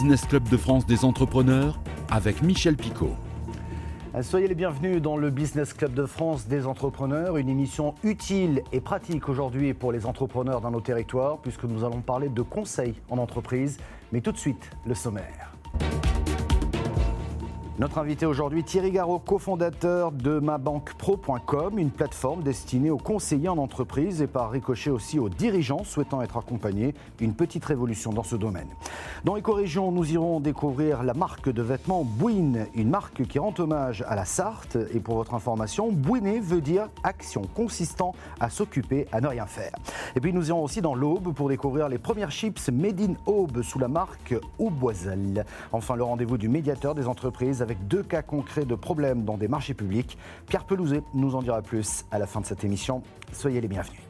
Business Club de France des entrepreneurs avec Michel Picot. Soyez les bienvenus dans le Business Club de France des entrepreneurs, une émission utile et pratique aujourd'hui pour les entrepreneurs dans nos territoires, puisque nous allons parler de conseils en entreprise. Mais tout de suite, le sommaire. Notre invité aujourd'hui, Thierry Garot, cofondateur de mabankpro.com, une plateforme destinée aux conseillers en entreprise et par ricochet aussi aux dirigeants souhaitant être accompagnés. Une petite révolution dans ce domaine. Dans Éco-Région, nous irons découvrir la marque de vêtements Bouine, une marque qui rend hommage à la Sarthe. Et pour votre information, Bouiner veut dire action consistant à s'occuper, à ne rien faire. Et puis nous irons aussi dans l'Aube pour découvrir les premières chips Made in Aube sous la marque Auboiselle. Enfin, le rendez-vous du médiateur des entreprises avec deux cas concrets de problèmes dans des marchés publics. Pierre Pelouzet nous en dira plus à la fin de cette émission. Soyez les bienvenus.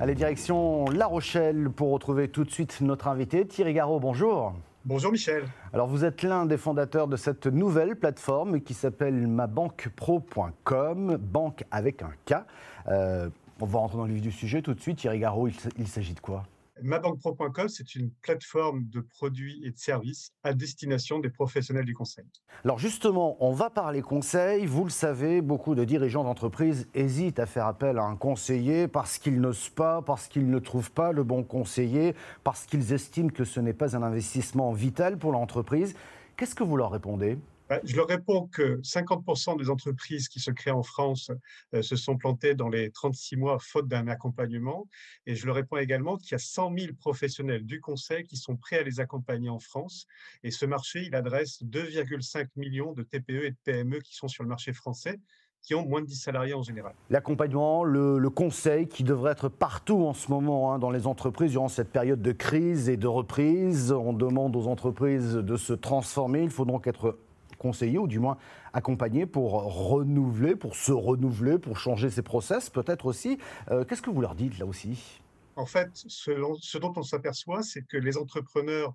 Allez, direction La Rochelle pour retrouver tout de suite notre invité, Thierry Garot. Bonjour. Bonjour Michel. Alors vous êtes l'un des fondateurs de cette nouvelle plateforme qui s'appelle mabankpro.com, banque avec un K. Euh, on va rentrer dans le vif du sujet tout de suite. Thierry Garot, il s'agit de quoi? mabankpro.com, c'est une plateforme de produits et de services à destination des professionnels du conseil. Alors justement, on va parler conseil. Vous le savez, beaucoup de dirigeants d'entreprise hésitent à faire appel à un conseiller parce qu'ils n'osent pas, parce qu'ils ne trouvent pas le bon conseiller, parce qu'ils estiment que ce n'est pas un investissement vital pour l'entreprise. Qu'est-ce que vous leur répondez? Je leur réponds que 50% des entreprises qui se créent en France euh, se sont plantées dans les 36 mois faute d'un accompagnement. Et je leur réponds également qu'il y a 100 000 professionnels du conseil qui sont prêts à les accompagner en France. Et ce marché, il adresse 2,5 millions de TPE et de PME qui sont sur le marché français qui ont moins de 10 salariés en général. L'accompagnement, le, conseil qui devrait être partout en ce moment hein, dans les entreprises durant cette période de crise et de reprise. On demande aux entreprises de se transformer. Il faut donc être conseiller ou du moins accompagner pour renouveler, pour se renouveler, pour changer ses process peut-être aussi. Euh, qu'est-ce que vous leur dites là aussi? En fait, ce, dont on s'aperçoit, c'est que les entrepreneurs,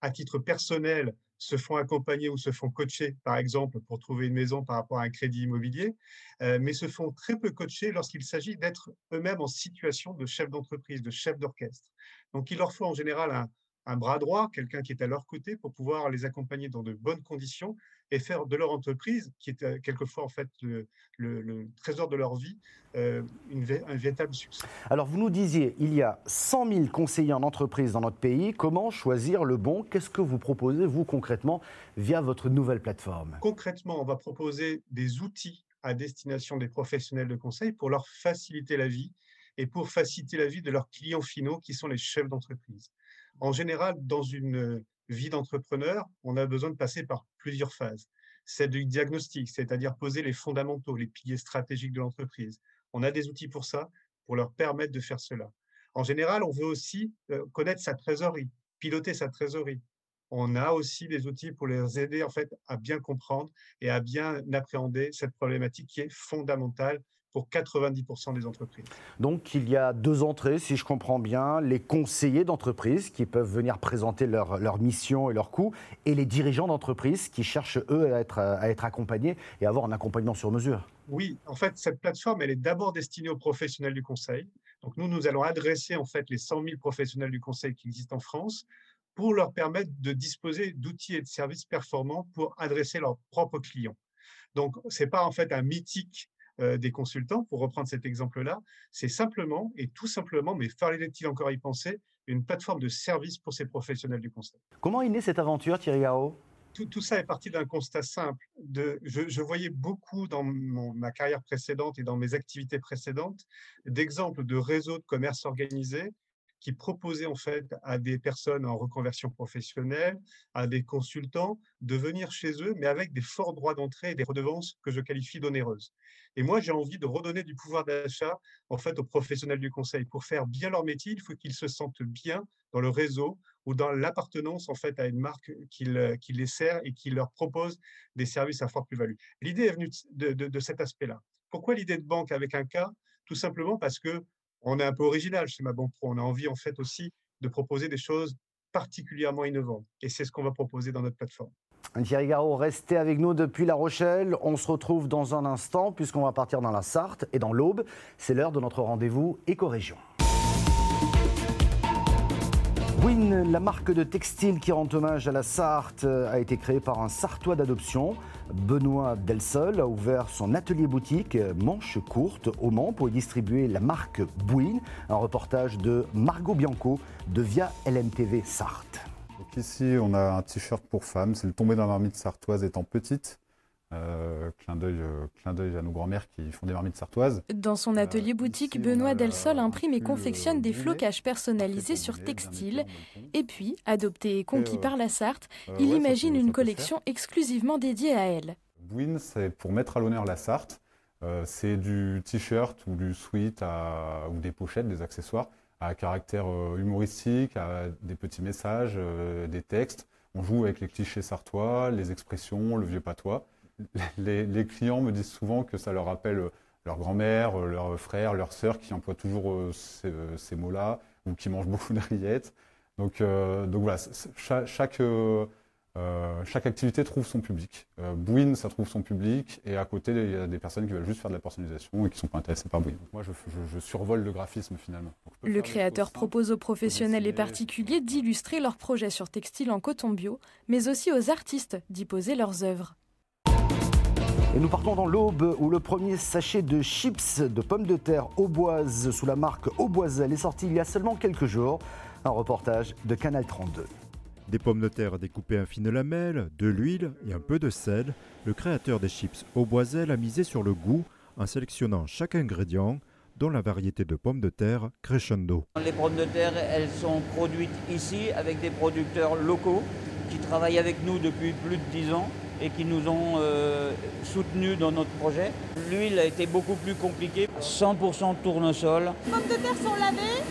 à titre personnel, se font accompagner ou se font coacher, par exemple, pour trouver une maison par rapport à un crédit immobilier, euh, mais se font très peu coacher lorsqu'il s'agit d'être eux-mêmes en situation de chef d'entreprise, de chef d'orchestre. Donc, il leur faut en général un bras droit, quelqu'un qui est à leur côté pour pouvoir les accompagner dans de bonnes conditions et faire de leur entreprise, qui est euh, quelquefois en fait le, trésor de leur vie, euh, une, un véritable succès. Alors vous nous disiez, il y a 100 000 conseillers en entreprise dans notre pays. Comment choisir le bon? Qu'est-ce que vous proposez, vous, concrètement, via votre nouvelle plateforme? Concrètement, on va proposer des outils à destination des professionnels de conseil pour leur faciliter la vie et pour faciliter la vie de leurs clients finaux qui sont les chefs d'entreprise. En général, dans une vie d'entrepreneur, on a besoin de passer par plusieurs phases. Celle du diagnostic, c'est-à-dire poser les fondamentaux, les piliers stratégiques de l'entreprise. On a des outils pour ça, pour leur permettre de faire cela. En général, on veut aussi euh, connaître sa trésorerie, piloter sa trésorerie. On a aussi des outils pour les aider en fait à bien comprendre et à bien appréhender cette problématique qui est fondamentale pour 90% des entreprises. Donc il y a deux entrées, si je comprends bien, les conseillers d'entreprise qui peuvent venir présenter leur, leur mission et leurs coûts, et les dirigeants d'entreprise qui cherchent, eux, à être, à être accompagnés et avoir un accompagnement sur mesure. Oui, en fait, cette plateforme, elle est d'abord destinée aux professionnels du conseil. Donc nous, nous allons adresser en fait les 100 000 professionnels du conseil qui existent en France pour leur permettre de disposer d'outils et de services performants pour adresser leurs propres clients. Donc, ce n'est pas en fait un mythique des consultants, pour reprendre cet exemple-là, c'est simplement et tout simplement, mais fallait-il encore y penser, une plateforme de service pour ces professionnels du conseil. Comment est née cette aventure, Thierry Garo tout, ça est parti d'un constat simple. De, je, voyais beaucoup dans ma carrière précédente et dans mes activités précédentes d'exemples de réseaux de commerce organisés qui proposait en fait à des personnes en reconversion professionnelle, à des consultants, de venir chez eux, mais avec des forts droits d'entrée et des redevances que je qualifie d'onéreuses. Et moi, j'ai envie de redonner du pouvoir d'achat en fait aux professionnels du conseil. Pour faire bien leur métier, il faut qu'ils se sentent bien dans le réseau ou dans l'appartenance en fait à une marque qui, les sert et qui leur propose des services à forte plus-value. L'idée est venue de, de cet aspect-là. Pourquoi l'idée de banque avec un cas Tout simplement parce que on est un peu original chez Ma Banque Pro. On a envie en fait aussi de proposer des choses particulièrement innovantes. Et c'est ce qu'on va proposer dans notre plateforme. Thierry Garot, restez avec nous depuis La Rochelle. On se retrouve dans un instant puisqu'on va partir dans la Sarthe et dans l'Aube. C'est l'heure de notre rendez-vous Éco-Région. Win, la marque de textile qui rend hommage à la Sarthe, a été créée par un Sartois d'adoption. Benoît Delsol a ouvert son atelier boutique Manche Courte au Mans pour y distribuer la marque Bouin. Un reportage de Margot Bianco de Via LMTV Sarthe. Ici, on a un t-shirt pour femmes. C'est le tombé dans marmite sartoise étant petite. Euh, clin d'œil euh, à nos grands-mères qui font des marmites sartoises. Dans son atelier euh, boutique, Benoît Delsol imprime et confectionne des flocages personnalisés sur textile. Et puis, adopté et conquis par la Sarthe, il imagine une collection exclusivement dédiée à elle. Bouin, c'est pour mettre à l'honneur la Sarthe. c'est du t-shirt ou du sweat ou des pochettes, des accessoires à caractère humoristique, à des petits messages, des textes. On joue avec les clichés sartois, les expressions, le vieux patois les, clients me disent souvent que ça leur rappelle euh, leur grand-mère, euh, leur frère, leur sœur qui emploient toujours euh, ces, mots-là ou qui mangent beaucoup de rillettes. Donc, donc voilà, chaque, chaque, activité trouve son public. Bouin, ça trouve son public, et à côté, il y a des personnes qui veulent juste faire de la personnalisation et qui ne sont pas intéressées par Bouin. moi, je, survole le graphisme finalement. le créateur propose aux professionnels et particuliers d'illustrer leurs projets sur textile en coton bio, mais aussi aux artistes d'y poser leurs œuvres. Et nous partons dans l'Aube où le premier sachet de chips de pommes de terre auboise sous la marque Auboiselle est sorti il y a seulement quelques jours. Un reportage de Canal 32. Des pommes de terre découpées en fines lamelles, de l'huile et un peu de sel, le créateur des chips Auboiselle a misé sur le goût en sélectionnant chaque ingrédient, dont la variété de pommes de terre Crescendo. Les pommes de terre, elles sont produites ici avec des producteurs locaux qui travaillent avec nous depuis plus de 10 ans et qui nous ont euh, soutenus dans notre projet. L'huile a été beaucoup plus compliquée, 100% tournesol. Les pommes de terre sont lavées,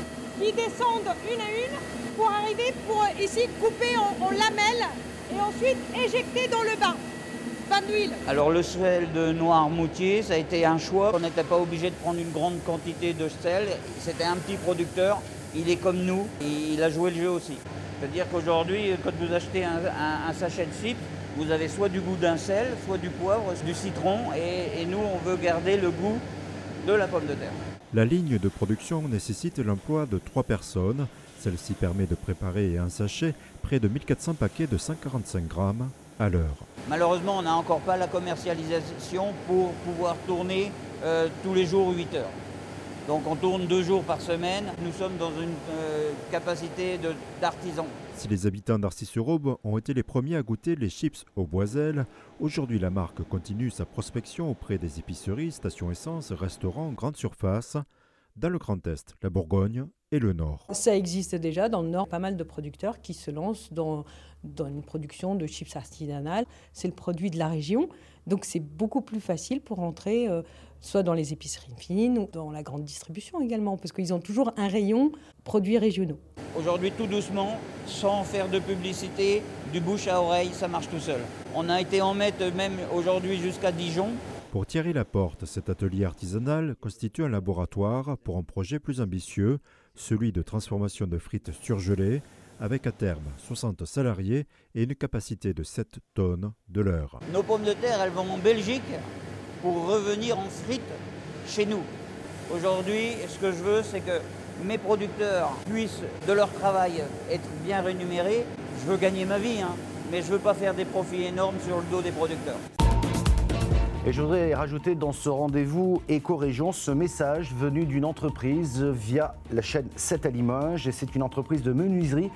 ils descendent une à une pour arriver pour ici couper en, lamelles et ensuite éjecter dans le bain. Bain d'huile. Alors le sel de Noirmoutier, ça a été un choix. On n'était pas obligé de prendre une grande quantité de sel. C'était un petit producteur. Il est comme nous. Il a joué le jeu aussi. C'est-à-dire qu'aujourd'hui, quand vous achetez un, un sachet de cipe, vous avez soit du goût d'un sel, soit du poivre, du citron, et, nous, on veut garder le goût de la pomme de terre. La ligne de production nécessite l'emploi de trois personnes. Celle-ci permet de préparer un sachet près de 1400 paquets de 145 grammes à l'heure. Malheureusement, on n'a encore pas la commercialisation pour pouvoir tourner euh, tous les jours 8 heures. Donc on tourne deux jours par semaine. Nous sommes dans une euh, capacité d'artisan. Si les habitants d'Arcis-sur-Aube ont été les premiers à goûter les chips au boisel, aujourd'hui la marque continue sa prospection auprès des épiceries, stations essence, restaurants, grandes surfaces, dans le Grand Est, la Bourgogne et le Nord. Ça existe déjà dans le Nord, pas mal de producteurs qui se lancent dans, dans une production de chips artisanales. C'est le produit de la région, donc c'est beaucoup plus facile pour entrer euh, soit dans les épiceries fines ou dans la grande distribution également, parce qu'ils ont toujours un rayon produits régionaux. Aujourd'hui, tout doucement, sans faire de publicité, du bouche à oreille, ça marche tout seul. On a été en mettre même aujourd'hui jusqu'à Dijon. Pour Thierry Laporte, cet atelier artisanal constitue un laboratoire pour un projet plus ambitieux, celui de transformation de frites surgelées, avec à terme 60 salariés et une capacité de 7 tonnes de l'heure. Nos pommes de terre, elles vont en Belgique, pour revenir en frites chez nous. Aujourd'hui, ce que je veux, c'est que mes producteurs puissent, de leur travail, être bien rémunérés. Je veux gagner ma vie, hein, mais je ne veux pas faire des profits énormes sur le dos des producteurs. Et je voudrais rajouter dans ce rendez-vous Éco-Région ce message venu d'une entreprise via la chaîne 7 à Limoges. Et c'est une entreprise de menuiserie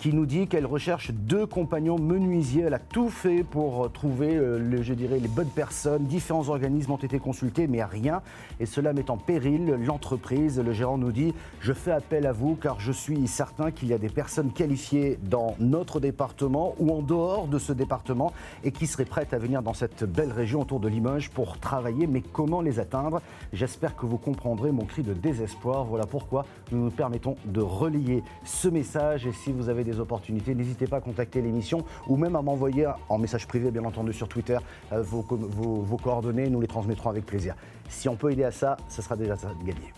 qui nous dit qu'elle recherche deux compagnons menuisiers. Elle a tout fait pour trouver, euh, je dirais, les bonnes personnes. Différents organismes ont été consultés, mais rien. Et cela met en péril l'entreprise. Le gérant nous dit Je fais appel à vous car je suis certain qu'il y a des personnes qualifiées dans notre département ou en dehors de ce département et qui seraient prêtes à venir dans cette belle région autour de Limoges pour travailler. Mais comment les atteindre? J'espère que vous comprendrez mon cri de désespoir. Voilà pourquoi nous nous permettons de relayer ce message. Et si vous avez opportunités, n'hésitez pas à contacter l'émission ou même à m'envoyer en message privé, bien entendu, sur Twitter, euh, vos, vos, coordonnées. Nous les transmettrons avec plaisir. Si on peut aider à ça, ce sera déjà gagné.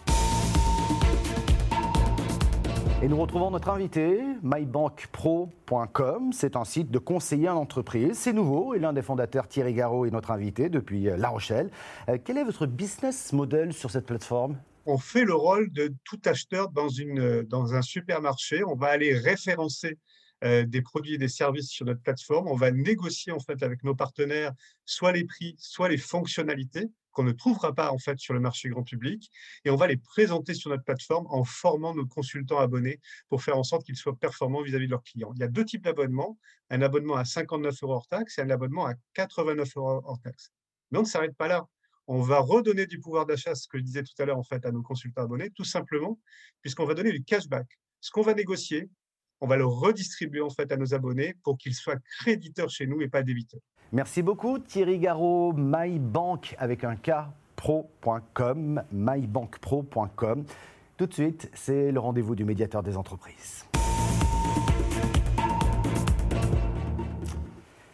Et nous retrouvons notre invité, mybankpro.com. C'est un site de conseiller en entreprise. C'est nouveau et l'un des fondateurs, Thierry Garot, est notre invité depuis euh, La Rochelle. Euh, quel est votre business model sur cette plateforme? On fait le rôle de tout acheteur dans, une, dans un supermarché. On va aller référencer euh, des produits et des services sur notre plateforme. On va négocier en fait avec nos partenaires soit les prix, soit les fonctionnalités qu'on ne trouvera pas en fait sur le marché grand public et on va les présenter sur notre plateforme en formant nos consultants abonnés pour faire en sorte qu'ils soient performants vis-à-vis de leurs clients. Il y a deux types d'abonnements, un abonnement à 59 euros hors taxe et un abonnement à 89 euros hors taxe. Mais on ne s'arrête pas là. On va redonner du pouvoir d'achat, ce que je disais tout à l'heure en fait à nos consultants abonnés, tout simplement puisqu'on va donner du cashback. Ce qu'on va négocier, on va le redistribuer en fait à nos abonnés pour qu'ils soient créditeurs chez nous et pas débiteurs. Merci beaucoup Thierry Garot, mybank avec un K pro.com, mybankpro.com. Tout de suite, c'est le rendez-vous du médiateur des entreprises.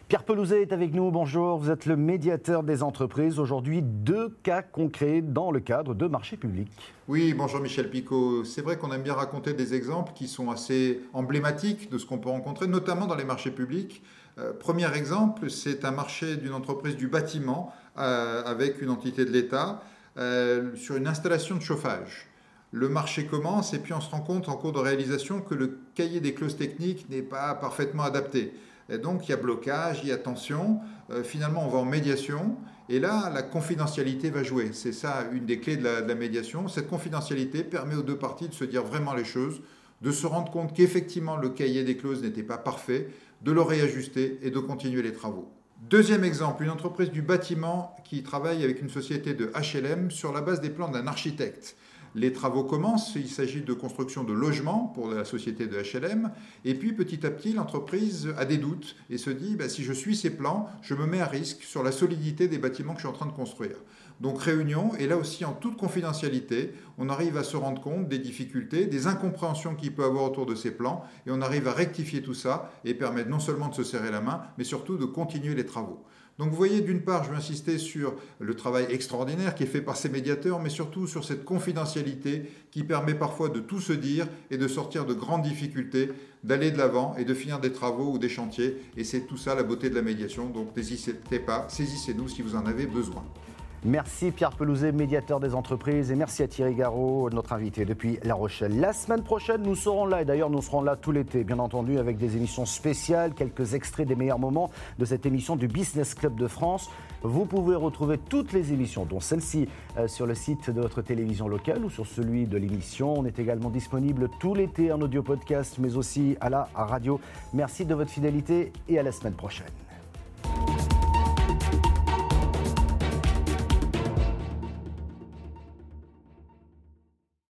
Pierre Pelouzet est avec nous, bonjour. Vous êtes le médiateur des entreprises. Aujourd'hui, deux cas concrets dans le cadre de marchés publics. Oui, bonjour Michel Picot. C'est vrai qu'on aime bien raconter des exemples qui sont assez emblématiques de ce qu'on peut rencontrer, notamment dans les marchés publics. Euh, premier exemple, c'est un marché d'une entreprise du bâtiment euh, avec une entité de l'État euh, sur une installation de chauffage. Le marché commence et puis on se rend compte en cours de réalisation que le cahier des clauses techniques n'est pas parfaitement adapté. Et donc il y a blocage, il y a tension. Euh, finalement, on va en médiation. Et là, la confidentialité va jouer. C'est ça une des clés de la, médiation. Cette confidentialité permet aux deux parties de se dire vraiment les choses, de se rendre compte qu'effectivement le cahier des clauses n'était pas parfait, de le réajuster et de continuer les travaux. Deuxième exemple, une entreprise du bâtiment qui travaille avec une société de HLM sur la base des plans d'un architecte. Les travaux commencent, il s'agit de construction de logements pour la société de HLM, et puis petit à petit l'entreprise a des doutes et se dit bah, si je suis ces plans, je me mets à risque sur la solidité des bâtiments que je suis en train de construire. Donc réunion, et là aussi en toute confidentialité, on arrive à se rendre compte des difficultés, des incompréhensions qu'il peut avoir autour de ces plans, et on arrive à rectifier tout ça et permettre non seulement de se serrer la main, mais surtout de continuer les travaux. Donc vous voyez, d'une part, je veux insister sur le travail extraordinaire qui est fait par ces médiateurs, mais surtout sur cette confidentialité qui permet parfois de tout se dire et de sortir de grandes difficultés, d'aller de l'avant et de finir des travaux ou des chantiers. Et c'est tout ça la beauté de la médiation. Donc n'hésitez pas, saisissez-nous si vous en avez besoin. Merci Pierre Pelouzet, médiateur des entreprises, et merci à Thierry Garot, notre invité depuis La Rochelle. La semaine prochaine, nous serons là, et d'ailleurs nous serons là tout l'été, bien entendu, avec des émissions spéciales, quelques extraits des meilleurs moments de cette émission du Business Club de France. Vous pouvez retrouver toutes les émissions, dont celle-ci, euh, sur le site de votre télévision locale ou sur celui de l'émission. On est également disponible tout l'été en audio podcast, mais aussi à la radio. Merci de votre fidélité et à la semaine prochaine.